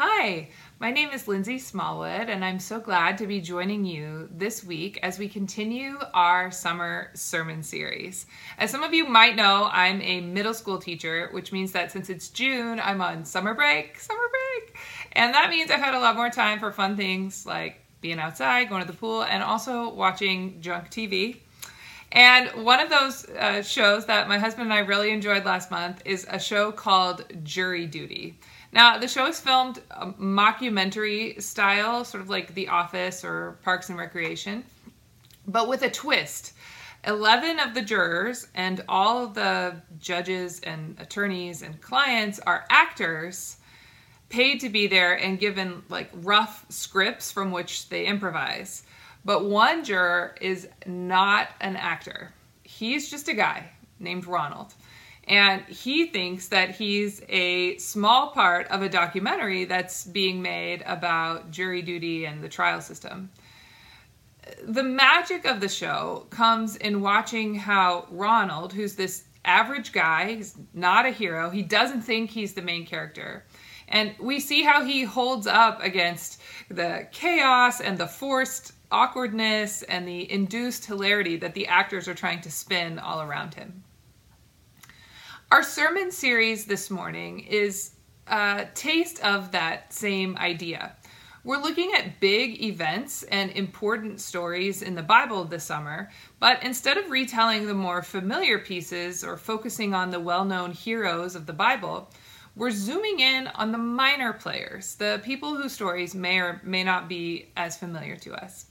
Hi, my name is Lindsay Smallwood, and I'm so glad to be joining you this week as we continue our summer sermon series. As some of you might know, I'm a middle school teacher, which means that since it's June, I'm on summer break, summer break. And that means I've had a lot more time for fun things like being outside, going to the pool, and also watching junk TV. And one of those uh, shows that my husband and I really enjoyed last month is a show called Jury Duty. Now, the show is filmed mockumentary style, sort of like The Office or Parks and Recreation, but with a twist. 11 of the jurors and all of the judges and attorneys and clients are actors paid to be there and given like rough scripts from which they improvise. But one juror is not an actor. He's just a guy named Ronald. And he thinks that he's a small part of a documentary that's being made about jury duty and the trial system. The magic of the show comes in watching how Ronald, who's this average guy, he's not a hero, he doesn't think he's the main character. And we see how he holds up against the chaos and the forced awkwardness and the induced hilarity that the actors are trying to spin all around him. Our sermon series this morning is a taste of that same idea. We're looking at big events and important stories in the Bible this summer, but instead of retelling the more familiar pieces or focusing on the well known heroes of the Bible, we're zooming in on the minor players, the people whose stories may or may not be as familiar to us.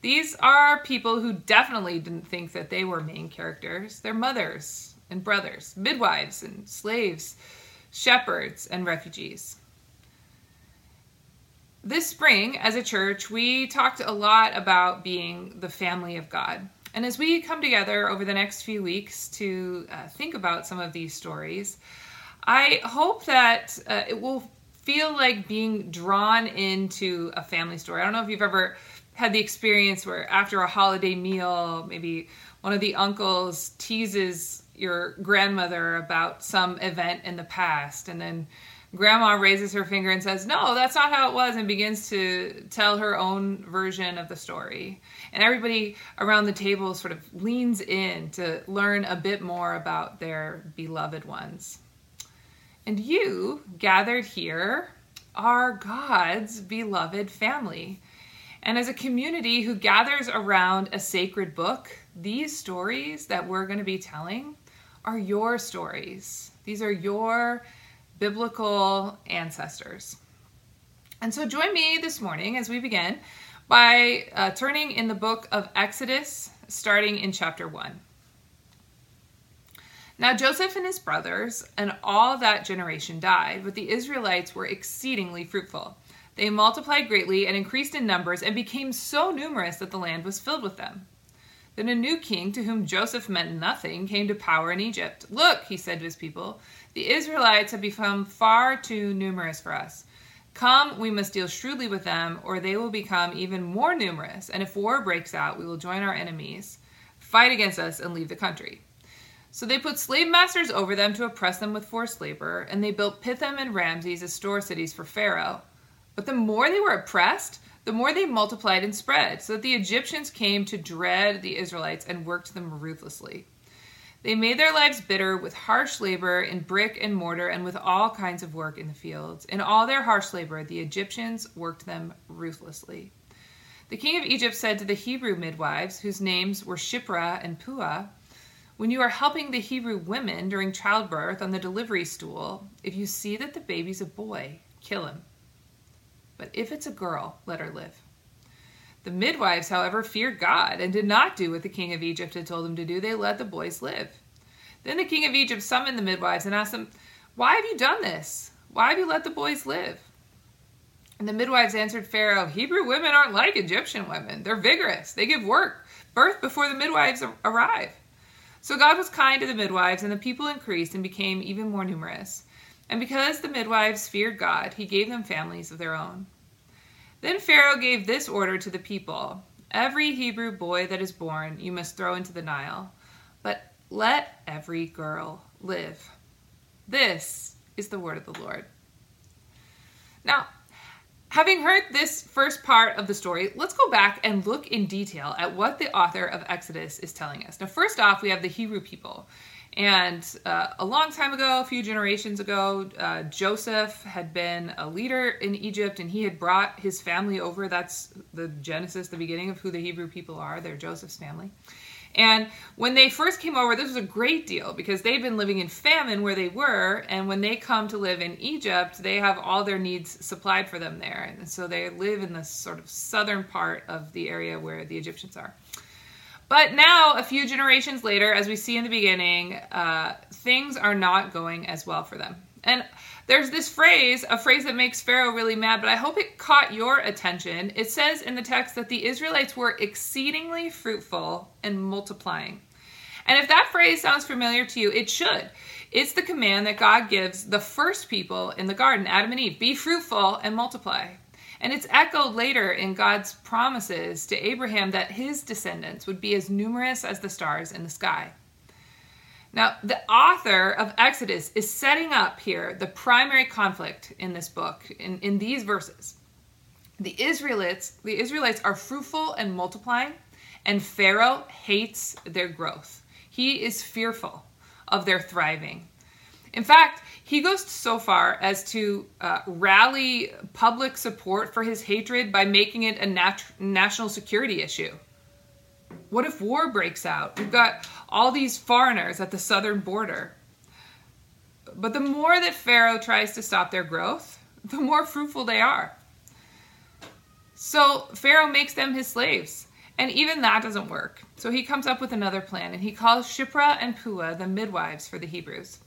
These are people who definitely didn't think that they were main characters. They're mothers, and brothers, midwives and slaves, shepherds and refugees. This spring, as a church, we talked a lot about being the family of God. And as we come together over the next few weeks to uh, think about some of these stories, I hope that uh, it will feel like being drawn into a family story. I don't know if you've ever had the experience where after a holiday meal, maybe one of the uncles teases your grandmother about some event in the past. And then grandma raises her finger and says no that's not how it was and begins to tell her own version of the story. And everybody around the table sort of leans in to learn a bit more about their beloved ones. And you gathered here are god's beloved family. And as a community who gathers around a sacred book these stories that we're going to be telling are your stories. These are your biblical ancestors. And so join me this morning as we begin by uh, turning in the book of Exodus, starting in chapter 1. Now Joseph and his brothers and all that generation died, but the Israelites were exceedingly fruitful. They multiplied greatly and increased in numbers and became so numerous that the land was filled with them. Then a new king, to whom Joseph meant nothing, came to power in Egypt. Look, he said to his people, the Israelites have become far too numerous for us. Come, we must deal shrewdly with them, or they will become even more numerous. And if war breaks out, we will join our enemies, fight against us, and leave the country. So they put slave masters over them to oppress them with forced labor, and they built Pithom and Ramses as store cities for Pharaoh. But the more they were oppressed, the more they multiplied and spread, so that the Egyptians came to dread the Israelites and worked them ruthlessly. They made their lives bitter with harsh labor in brick and mortar and with all kinds of work in the fields. In all their harsh labor, the Egyptians worked them ruthlessly. The king of Egypt said to the Hebrew midwives, whose names were Shiphrah and Puah, When you are helping the Hebrew women during childbirth on the delivery stool, if you see that the baby's a boy, kill him. But if it's a girl, let her live. The midwives, however, feared God and did not do what the king of Egypt had told them to do. They let the boys live. Then the king of Egypt summoned the midwives and asked them, Why have you done this? Why have you let the boys live? And the midwives answered Pharaoh, Hebrew women aren't like Egyptian women. They're vigorous. They give work, birth before the midwives arrive. So God was kind to the midwives, and the people increased and became even more numerous. And because the midwives feared God, he gave them families of their own. Then Pharaoh gave this order to the people Every Hebrew boy that is born you must throw into the Nile, but let every girl live. This is the word of the Lord. Now, Having heard this first part of the story, let's go back and look in detail at what the author of Exodus is telling us. Now, first off, we have the Hebrew people. And uh, a long time ago, a few generations ago, uh, Joseph had been a leader in Egypt and he had brought his family over. That's the Genesis, the beginning of who the Hebrew people are. They're Joseph's family. And when they first came over, this was a great deal because they'd been living in famine where they were. And when they come to live in Egypt, they have all their needs supplied for them there. And so they live in this sort of southern part of the area where the Egyptians are. But now, a few generations later, as we see in the beginning, uh, things are not going as well for them. And there's this phrase, a phrase that makes Pharaoh really mad, but I hope it caught your attention. It says in the text that the Israelites were exceedingly fruitful and multiplying. And if that phrase sounds familiar to you, it should. It's the command that God gives the first people in the garden, Adam and Eve be fruitful and multiply. And it's echoed later in God's promises to Abraham that his descendants would be as numerous as the stars in the sky. Now, the author of Exodus is setting up here the primary conflict in this book, in, in these verses. The Israelites, the Israelites are fruitful and multiplying, and Pharaoh hates their growth. He is fearful of their thriving. In fact, he goes so far as to uh, rally public support for his hatred by making it a nat- national security issue. What if war breaks out? We've got all these foreigners at the southern border. But the more that Pharaoh tries to stop their growth, the more fruitful they are. So Pharaoh makes them his slaves. And even that doesn't work. So he comes up with another plan and he calls Shiphrah and Puah the midwives for the Hebrews.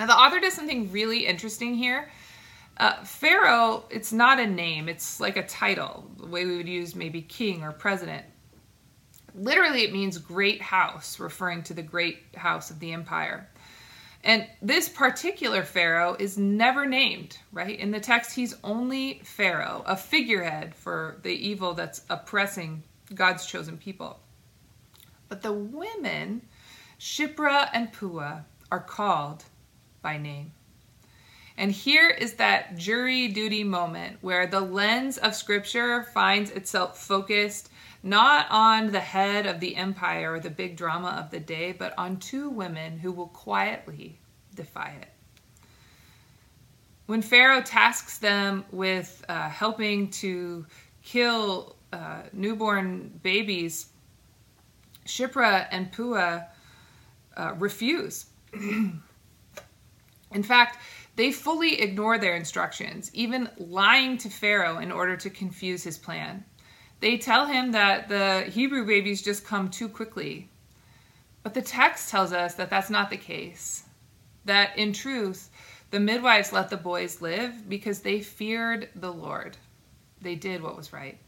Now, the author does something really interesting here. Uh, Pharaoh, it's not a name, it's like a title, the way we would use maybe king or president. Literally, it means great house, referring to the great house of the empire. And this particular Pharaoh is never named, right? In the text, he's only Pharaoh, a figurehead for the evil that's oppressing God's chosen people. But the women, Shiphrah and Puah, are called by name. And here is that jury duty moment where the lens of Scripture finds itself focused not on the head of the empire or the big drama of the day, but on two women who will quietly defy it. When Pharaoh tasks them with uh, helping to kill uh, newborn babies, Shiphrah and Puah uh, refuse. In fact, they fully ignore their instructions, even lying to Pharaoh in order to confuse his plan. They tell him that the Hebrew babies just come too quickly. But the text tells us that that's not the case. That in truth, the midwives let the boys live because they feared the Lord. They did what was right.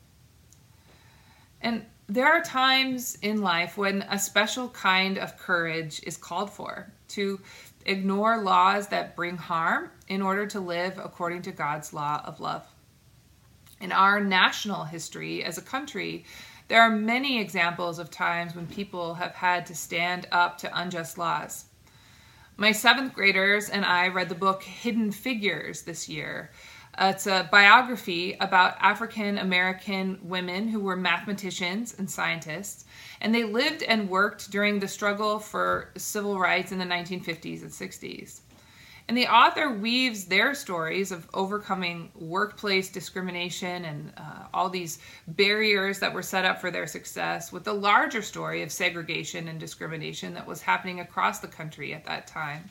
And there are times in life when a special kind of courage is called for to ignore laws that bring harm in order to live according to God's law of love. In our national history as a country, there are many examples of times when people have had to stand up to unjust laws. My seventh graders and I read the book Hidden Figures this year. Uh, it's a biography about African American women who were mathematicians and scientists and they lived and worked during the struggle for civil rights in the 1950s and 60s. And the author weaves their stories of overcoming workplace discrimination and uh, all these barriers that were set up for their success with the larger story of segregation and discrimination that was happening across the country at that time.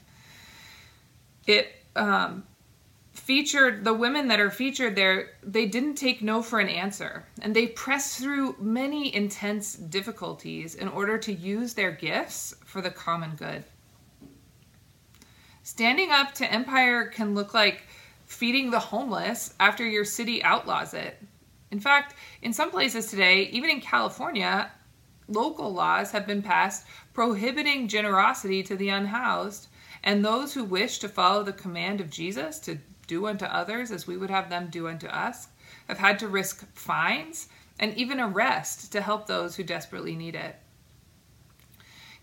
It um, featured the women that are featured there they didn't take no for an answer. And they pressed through many intense difficulties in order to use their gifts for the common good. Standing up to empire can look like feeding the homeless after your city outlaws it. In fact in some places today even in california local laws have been passed prohibiting generosity to the unhoused and those who wish to follow the command of jesus to do unto others as we would have them do unto us, have had to risk fines and even arrest to help those who desperately need it.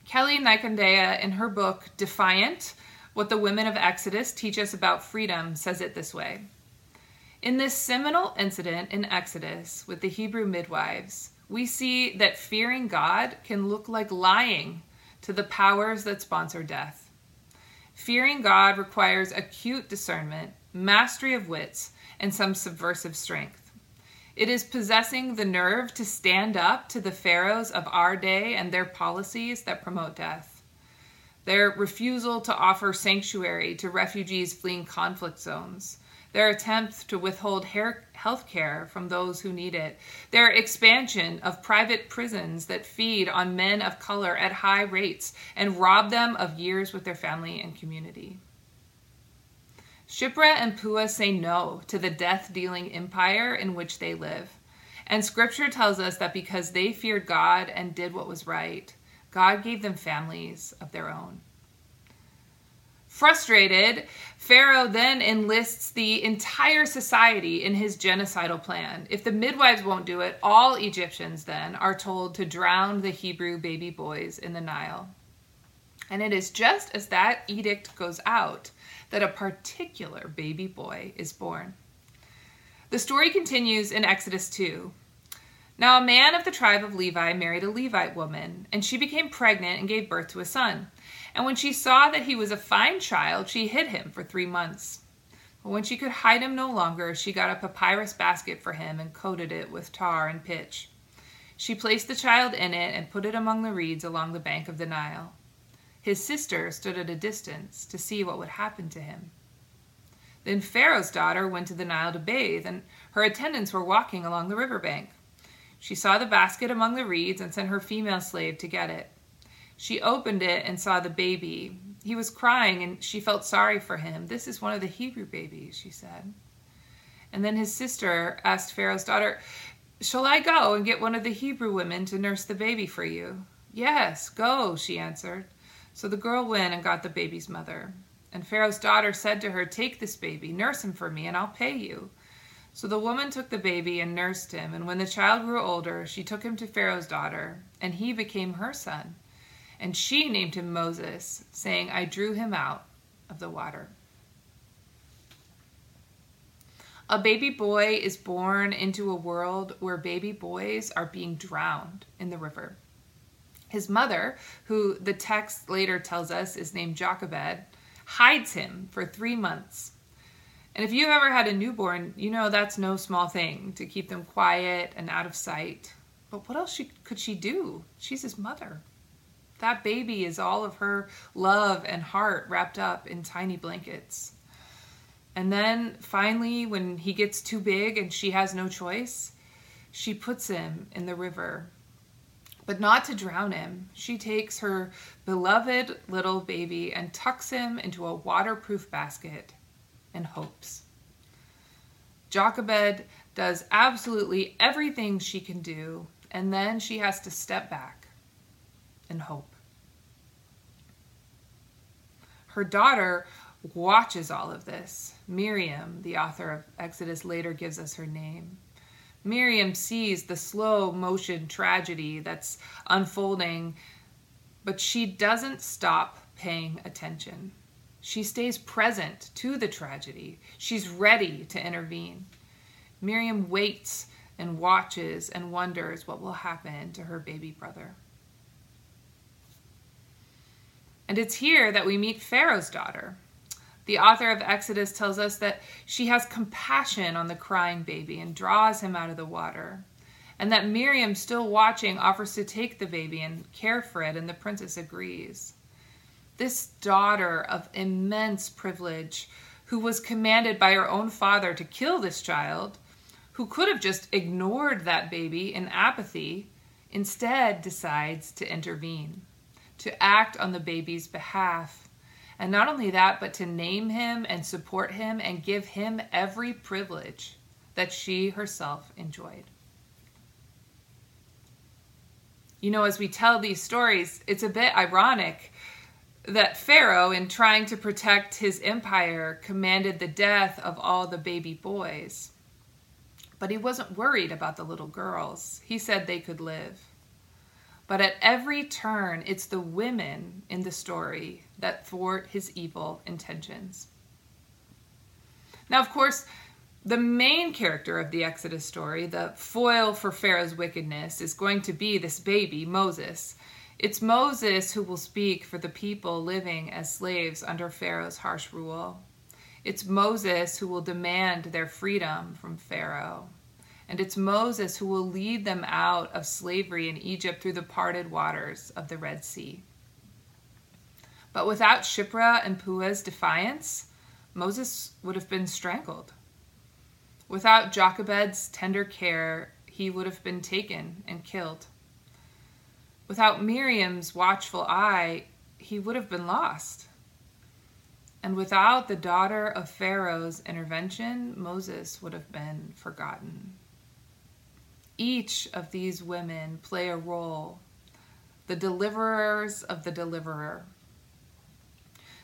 Kelly Nikondeha, in her book Defiant What the Women of Exodus Teach Us About Freedom, says it this way In this seminal incident in Exodus with the Hebrew midwives, we see that fearing God can look like lying to the powers that sponsor death. Fearing God requires acute discernment, mastery of wits, and some subversive strength. It is possessing the nerve to stand up to the pharaohs of our day and their policies that promote death. Their refusal to offer sanctuary to refugees fleeing conflict zones their attempts to withhold health care from those who need it, their expansion of private prisons that feed on men of color at high rates and rob them of years with their family and community. Shiphrah and Puah say no to the death dealing empire in which they live. And scripture tells us that because they feared God and did what was right, God gave them families of their own. Frustrated, Pharaoh then enlists the entire society in his genocidal plan. If the midwives won't do it, all Egyptians then are told to drown the Hebrew baby boys in the Nile. And it is just as that edict goes out that a particular baby boy is born. The story continues in Exodus 2. Now, a man of the tribe of Levi married a Levite woman, and she became pregnant and gave birth to a son. And when she saw that he was a fine child, she hid him for three months. But when she could hide him no longer, she got a papyrus basket for him and coated it with tar and pitch. She placed the child in it and put it among the reeds along the bank of the Nile. His sister stood at a distance to see what would happen to him. Then Pharaoh's daughter went to the Nile to bathe, and her attendants were walking along the river bank. She saw the basket among the reeds and sent her female slave to get it. She opened it and saw the baby. He was crying and she felt sorry for him. This is one of the Hebrew babies, she said. And then his sister asked Pharaoh's daughter, Shall I go and get one of the Hebrew women to nurse the baby for you? Yes, go, she answered. So the girl went and got the baby's mother. And Pharaoh's daughter said to her, Take this baby, nurse him for me, and I'll pay you. So the woman took the baby and nursed him. And when the child grew older, she took him to Pharaoh's daughter, and he became her son. And she named him Moses, saying, I drew him out of the water. A baby boy is born into a world where baby boys are being drowned in the river. His mother, who the text later tells us is named Jochebed, hides him for three months. And if you've ever had a newborn, you know that's no small thing to keep them quiet and out of sight. But what else she, could she do? She's his mother. That baby is all of her love and heart wrapped up in tiny blankets. And then finally, when he gets too big and she has no choice, she puts him in the river. But not to drown him. She takes her beloved little baby and tucks him into a waterproof basket and hopes. Jochebed does absolutely everything she can do, and then she has to step back and hope. Her daughter watches all of this. Miriam, the author of Exodus, later gives us her name. Miriam sees the slow motion tragedy that's unfolding, but she doesn't stop paying attention. She stays present to the tragedy. She's ready to intervene. Miriam waits and watches and wonders what will happen to her baby brother. And it's here that we meet Pharaoh's daughter. The author of Exodus tells us that she has compassion on the crying baby and draws him out of the water. And that Miriam, still watching, offers to take the baby and care for it, and the princess agrees. This daughter of immense privilege, who was commanded by her own father to kill this child, who could have just ignored that baby in apathy, instead decides to intervene to act on the baby's behalf. And not only that, but to name him and support him and give him every privilege that she herself enjoyed. You know, as we tell these stories, it's a bit ironic that Pharaoh, in trying to protect his empire, commanded the death of all the baby boys. But he wasn't worried about the little girls. He said they could live. But at every turn, it's the women in the story that thwart his evil intentions. Now, of course, the main character of the Exodus story, the foil for Pharaoh's wickedness, is going to be this baby, Moses. It's Moses who will speak for the people living as slaves under Pharaoh's harsh rule. It's Moses who will demand their freedom from Pharaoh. And it's Moses who will lead them out of slavery in Egypt through the parted waters of the Red Sea. But without Shiphrah and Puah's defiance, Moses would have been strangled. Without Jochebed's tender care, he would have been taken and killed. Without Miriam's watchful eye, he would have been lost. And without the daughter of Pharaoh's intervention, Moses would have been forgotten. Each of these women play a role, the deliverers of the deliverer.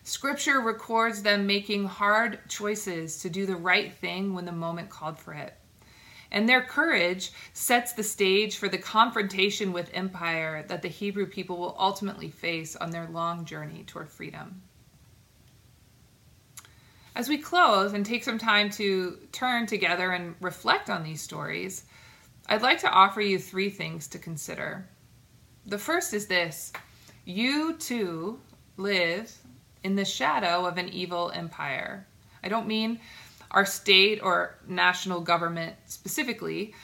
Scripture records them making hard choices to do the right thing when the moment called for it. And their courage sets the stage for the confrontation with empire that the Hebrew people will ultimately face on their long journey toward freedom. As we close and take some time to turn together and reflect on these stories, I'd like to offer you three things to consider. The first is this you too live in the shadow of an evil empire. I don't mean our state or national government specifically,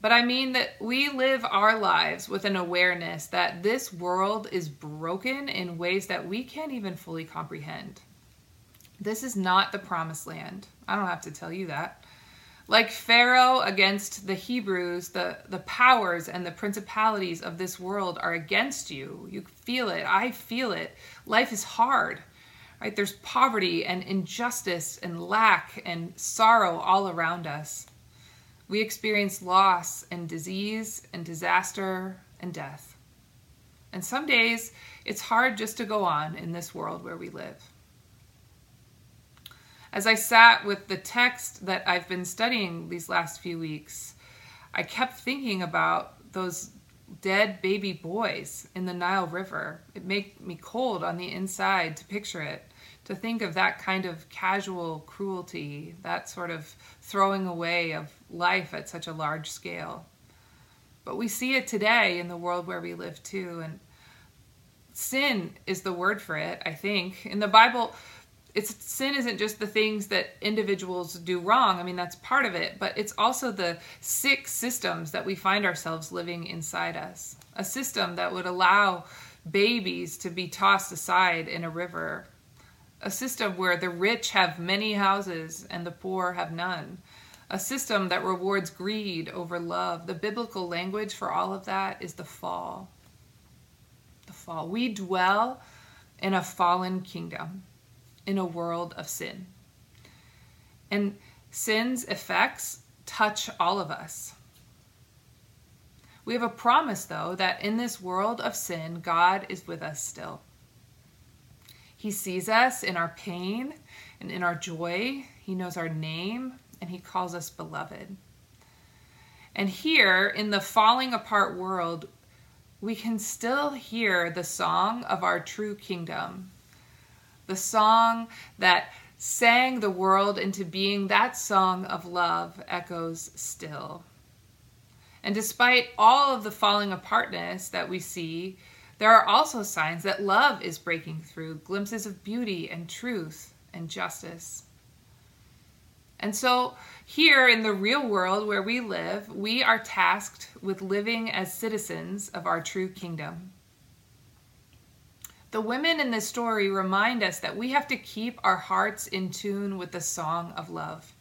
but I mean that we live our lives with an awareness that this world is broken in ways that we can't even fully comprehend. This is not the promised land. I don't have to tell you that. Like Pharaoh against the Hebrews, the, the powers and the principalities of this world are against you. You feel it. I feel it. Life is hard right? There's poverty and injustice and lack and sorrow all around us. We experience loss and disease and disaster and death. And some days it's hard just to go on in this world where we live. As I sat with the text that I've been studying these last few weeks, I kept thinking about those dead baby boys in the Nile River. It made me cold on the inside to picture it, to think of that kind of casual cruelty, that sort of throwing away of life at such a large scale. But we see it today in the world where we live too. And sin is the word for it, I think. In the Bible, it's sin isn't just the things that individuals do wrong. I mean, that's part of it, but it's also the sick systems that we find ourselves living inside us. A system that would allow babies to be tossed aside in a river. A system where the rich have many houses and the poor have none. A system that rewards greed over love. The biblical language for all of that is the fall. The fall. We dwell in a fallen kingdom in a world of sin. And sin's effects touch all of us. We have a promise, though, that in this world of sin, God is with us still. He sees us in our pain and in our joy. He knows our name and He calls us beloved. And here in the falling apart world, we can still hear the song of our true kingdom the song that sang the world into being that song of love echoes still. And despite all of the falling apartness that we see, there are also signs that love is breaking through, glimpses of beauty and truth and justice. And so, here in the real world where we live, we are tasked with living as citizens of our true kingdom. The women in this story remind us that we have to keep our hearts in tune with the song of love.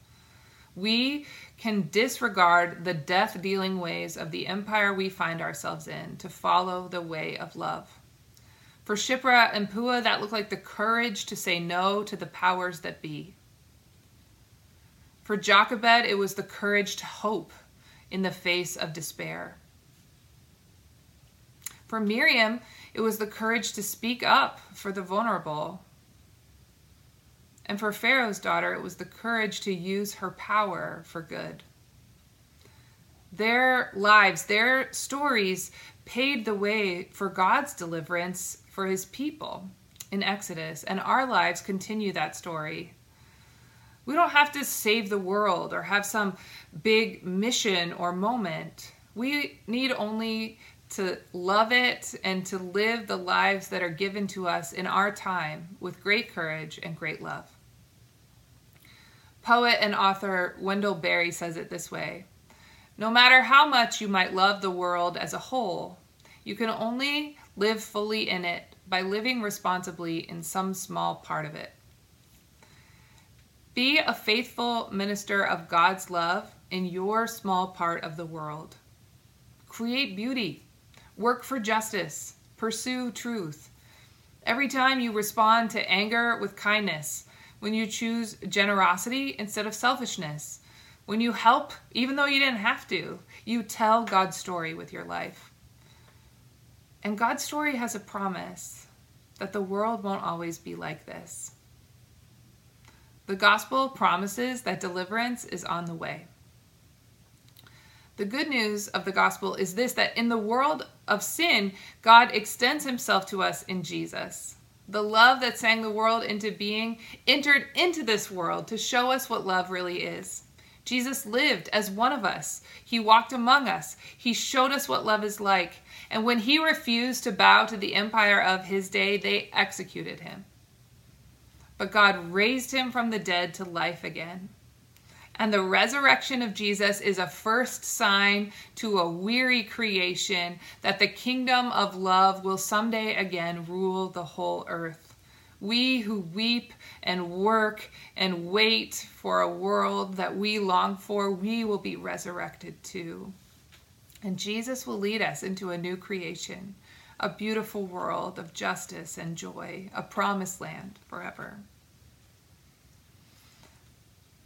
We can disregard the death dealing ways of the empire we find ourselves in to follow the way of love. For Shiphrah and Puah, that looked like the courage to say no to the powers that be. For Jochebed, it was the courage to hope in the face of despair. For Miriam, it was the courage to speak up for the vulnerable. And for Pharaoh's daughter, it was the courage to use her power for good. Their lives, their stories paved the way for God's deliverance for his people in Exodus, and our lives continue that story. We don't have to save the world or have some big mission or moment. We need only to love it and to live the lives that are given to us in our time with great courage and great love. Poet and author Wendell Berry says it this way No matter how much you might love the world as a whole, you can only live fully in it by living responsibly in some small part of it. Be a faithful minister of God's love in your small part of the world. Create beauty, work for justice, pursue truth. Every time you respond to anger with kindness, when you choose generosity instead of selfishness, when you help even though you didn't have to, you tell God's story with your life. And God's story has a promise that the world won't always be like this. The gospel promises that deliverance is on the way. The good news of the gospel is this that in the world of sin, God extends himself to us in Jesus. The love that sang the world into being entered into this world to show us what love really is. Jesus lived as one of us. He walked among us. He showed us what love is like. And when he refused to bow to the empire of his day, they executed him but God raised him from the dead to life again. And the resurrection of Jesus is a first sign to a weary creation that the kingdom of love will someday again rule the whole earth. We who weep and work and wait for a world that we long for, we will be resurrected too. And Jesus will lead us into a new creation a beautiful world of justice and joy, a promised land forever.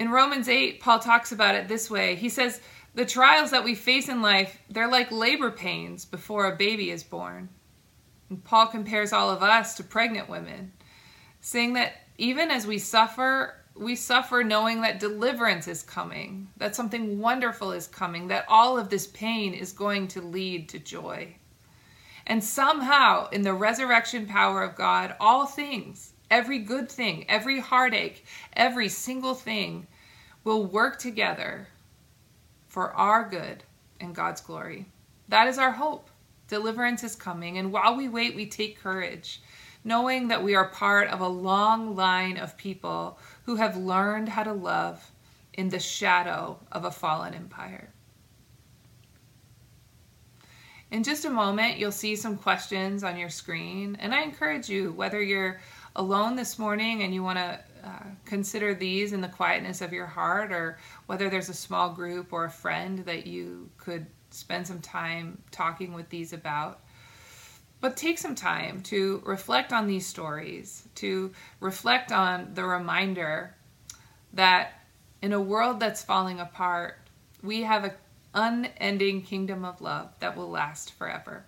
In Romans 8, Paul talks about it this way. He says, The trials that we face in life, they're like labor pains before a baby is born. And Paul compares all of us to pregnant women, saying that even as we suffer, we suffer knowing that deliverance is coming, that something wonderful is coming, that all of this pain is going to lead to joy. And somehow, in the resurrection power of God, all things, every good thing, every heartache, every single thing will work together for our good and God's glory. That is our hope. Deliverance is coming. And while we wait, we take courage, knowing that we are part of a long line of people who have learned how to love in the shadow of a fallen empire. In just a moment, you'll see some questions on your screen, and I encourage you, whether you're alone this morning and you want to uh, consider these in the quietness of your heart, or whether there's a small group or a friend that you could spend some time talking with these about. But take some time to reflect on these stories, to reflect on the reminder that in a world that's falling apart, we have an unending kingdom of love that will last forever.